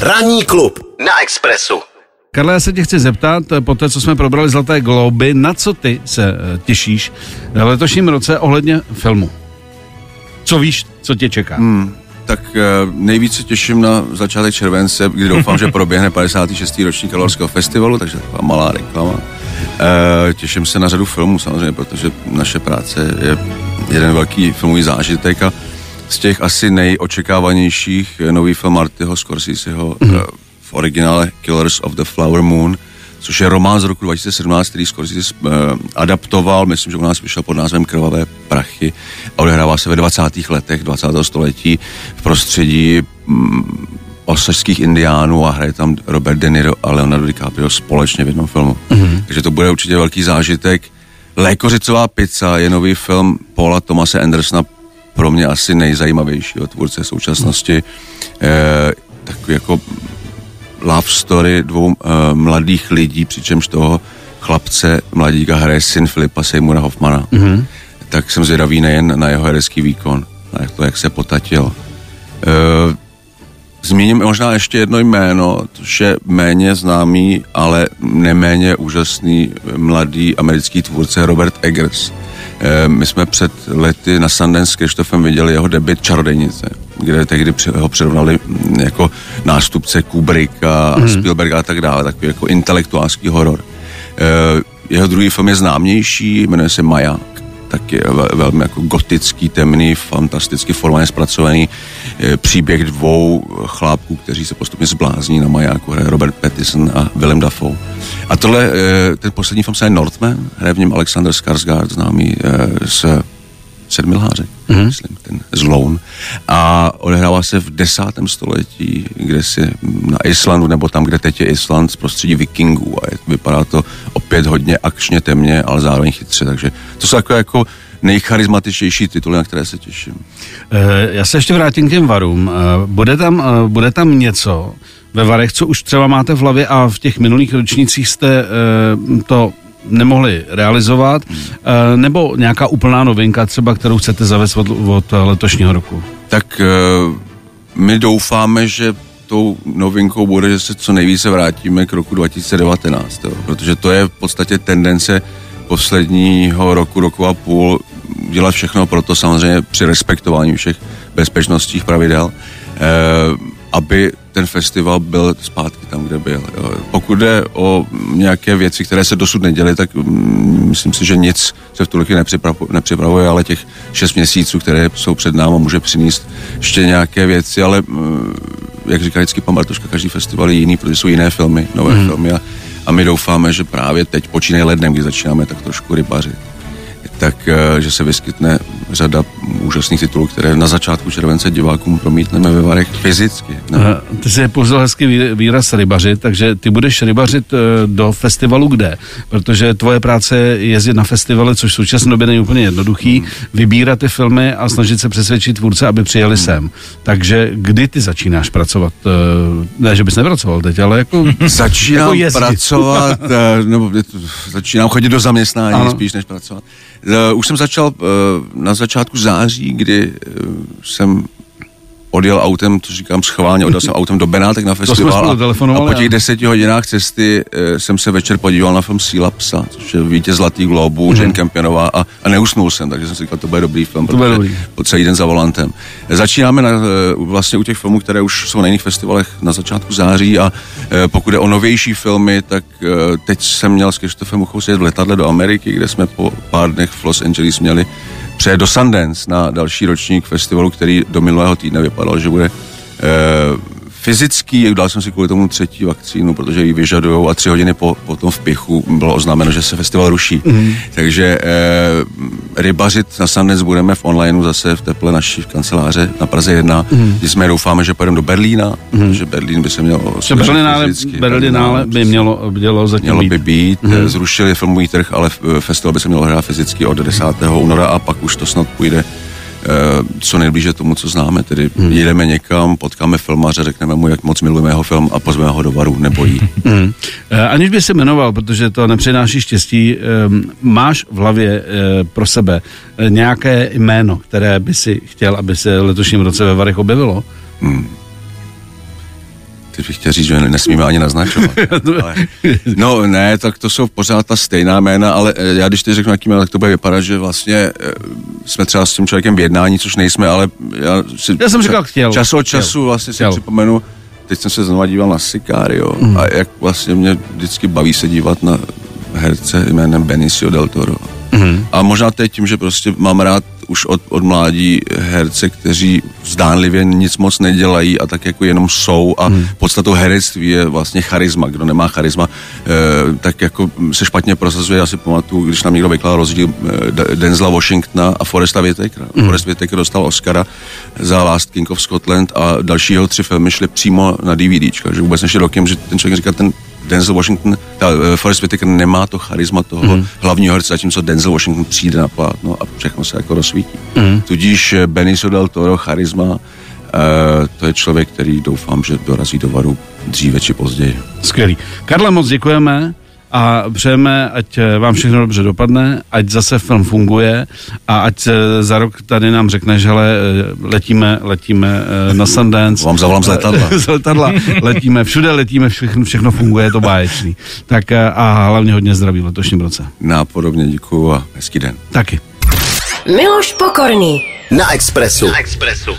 Ranní klub na Expressu. Karle, já se tě chci zeptat, po té, co jsme probrali Zlaté globy, na co ty se eh, těšíš v letošním roce ohledně filmu? Co víš, co tě čeká? Hmm. Tak eh, nejvíce těším na začátek července, kdy doufám, že proběhne 56. ročník Kalorského festivalu, takže taková malá reklama. E, těším se na řadu filmů samozřejmě, protože naše práce je jeden velký filmový zážitek a z těch asi nejočekávanějších nový film Martyho Scorseseho mm-hmm. v originále Killers of the Flower Moon, což je román z roku 2017, který Scorsese uh, adaptoval, myslím, že u nás vyšel pod názvem Krvavé prachy a odehrává se ve 20. letech 20. století v prostředí um, osažských indiánů a hraje tam Robert De Niro a Leonardo DiCaprio společně v jednom filmu. Mm-hmm. Takže to bude určitě velký zážitek. Lékořicová pizza je nový film Paula Thomase Andersona, pro mě asi nejzajímavějšího tvůrce současnosti. E, takový jako love story dvou e, mladých lidí, přičemž toho chlapce mladíka hraje syn Filipa Seymoura Hoffmana. Mm-hmm. Tak jsem zvědavý nejen na jeho herecký výkon, na to, jak se potatil. E, Zmíním možná ještě jedno jméno, což je méně známý, ale neméně úžasný mladý americký tvůrce Robert Eggers. Eh, my jsme před lety na Sundance s Krištofem viděli jeho debit Čarodejnice, kde tehdy ho přirovnali mm, jako nástupce Kubricka, mm. Spielberga a tak dále, takový jako intelektuálský horor. Eh, jeho druhý film je známější, jmenuje se Maják tak je velmi jako gotický, temný, fantasticky formálně zpracovaný e, příběh dvou chlápků, kteří se postupně zblázní na majáku, hraje Robert Pattinson a Willem Dafoe. A tohle, e, ten poslední film se je Northman, hraje v něm Alexander Skarsgård, známý e, z sedmilhářek, mm-hmm. myslím, ten Zloun. A odehrává se v desátém století, kde si na Islandu, nebo tam, kde teď je Island, z prostředí vikingů. A je, vypadá to opět hodně akčně, temně, ale zároveň chytře. Takže to jsou jako, jako nejcharizmatičtější tituly, na které se těším. Eh, já se ještě vrátím k těm varům. Eh, bude tam, eh, bude tam něco ve varech, co už třeba máte v hlavě a v těch minulých ročnících jste to nemohli realizovat, hmm. nebo nějaká úplná novinka třeba, kterou chcete zavést od, od letošního roku? Tak my doufáme, že tou novinkou bude, že se co nejvíce vrátíme k roku 2019, jo, protože to je v podstatě tendence posledního roku, roku a půl dělat všechno pro to samozřejmě při respektování všech bezpečnostních pravidel, eh, aby ten festival byl zpátky tam, kde byl. Jo. Pokud jde o nějaké věci, které se dosud neděly, tak mm, myslím si, že nic se v tu chvíli nepřipravuje, ale těch šest měsíců, které jsou před námi, může přinést ještě nějaké věci, ale mm, jak říká vždycky pan Bartoška, každý festival je jiný, protože jsou jiné filmy, nové mm. filmy a, a my doufáme, že právě teď počínaje lednem, kdy začínáme tak trošku rybařit tak eh, že se vyskytne řada úžasných titulů, které na začátku července divákům promítneme ve varech fyzicky. Ne? Ty jsi použil hezký výraz rybařit, takže ty budeš rybařit eh, do festivalu kde? Protože tvoje práce je jezdit na festivaly, což v současné době není úplně jednoduchý, hmm. vybírat ty filmy a snažit se přesvědčit tvůrce, aby přijeli hmm. sem. Takže kdy ty začínáš pracovat? Eh, ne, že bys nepracoval teď, ale jako Začínám jako pracovat, nebo začínám chodit do zaměstnání ano. spíš než pracovat. Už jsem začal na začátku září, kdy uh, jsem odjel autem, to říkám schválně, odjel jsem autem do Benátek na festival a, a po těch deseti hodinách cesty e, jsem se večer podíval na film Síla psa, což je vítěz Zlatý globu, mm-hmm. Jane Campionová a, a neusnul jsem, takže jsem si říkal, to bude dobrý film, to bude dobrý. po celý den za volantem. Začínáme na, e, vlastně u těch filmů, které už jsou na jiných festivalech na začátku září a e, pokud je o novější filmy, tak e, teď jsem měl s Krištofem Uchou v letadle do Ameriky, kde jsme po pár dnech v Los Angeles měli přeje do Sundance na další ročník festivalu, který do minulého týdne vypadal, že bude eh, fyzický, dal jsem si kvůli tomu třetí vakcínu, protože ji vyžadují a tři hodiny po, po tom vpichu bylo oznámeno, že se festival ruší. Mm. Takže eh, rybařit na Sundance budeme v onlineu zase v teple naší kanceláře na Praze 1. Mm. jsme doufáme, že pojedeme do Berlína, mm. že Berlín by se měl Berlinále, Berlinále by mělo, mělo zatím mělo by být. Mm. Zrušili filmový trh, ale festival by se měl hrát fyzicky od 10. února a pak už to snad půjde co nejblíže tomu, co známe. Tedy hmm. jedeme někam, potkáme filmaře, řekneme mu, jak moc milujeme jeho film a pozveme ho do varu, nebo jí. Hmm. Eh, aniž by se jmenoval, protože to nepřináší štěstí, ehm, máš v hlavě eh, pro sebe nějaké jméno, které by si chtěl, aby se v letošním roce ve Varech objevilo? Hmm. Teď bych chtěl říct, že nesmíme ani naznačovat. ale, no ne, tak to jsou pořád ta stejná jména, ale eh, já když teď řeknu, jaký jména, tak to bude vypadat, že vlastně eh, jsme třeba s tím člověkem v jednání, což nejsme, ale já, si, Já jsem říkal, chtěl. Čas od času Chtěl. vlastně si Chtěl. připomenu, teď jsem se znova díval na Sicario Mhm. a jak vlastně mě vždycky baví se dívat na herce jménem Benicio del Toro. Mhm. A možná teď tím, že prostě mám rád už od, od mládí herce, kteří zdánlivě nic moc nedělají a tak jako jenom jsou a Mhm. podstatou herectví je vlastně charisma. Kdo nemá charisma, eh, tak jako se špatně prosazuje. Já si pamatuju, když nám někdo vykládal rozdíl eh, D- Denzela Washingtona a Foresta Whitakera. Mhm. Forest Whitaker dostal Oscara za Last King of Scotland a další jeho tři filmy šly přímo na DVDčka, že vůbec nešli rokem, že ten člověk říká, ten Denzel Washington, ta, uh, Forest Whitaker nemá to charisma toho mm. hlavního herce, zatímco Denzel Washington přijde na plátno a všechno se jako rozsvítí. Mm. Tudíž eh, Benicio del Toro, charisma, uh, to je člověk, který doufám, že dorazí do varu dříve či později. Skvělý. Karle, moc děkujeme a přejeme, ať eh, vám všechno dobře dopadne, ať zase film funguje a ať eh, za rok tady nám řekneš, hele, eh, letíme, letíme na Sundance. Vám zavolám z letadla. z letadla letíme, všude letíme, všechno, všechno funguje, je to báječný. Tak a hlavně hodně zdraví v letošním roce. Nápodobně děkuju a hezký den. Taky. Miloš Pokorný. Na Expressu. Na Expressu.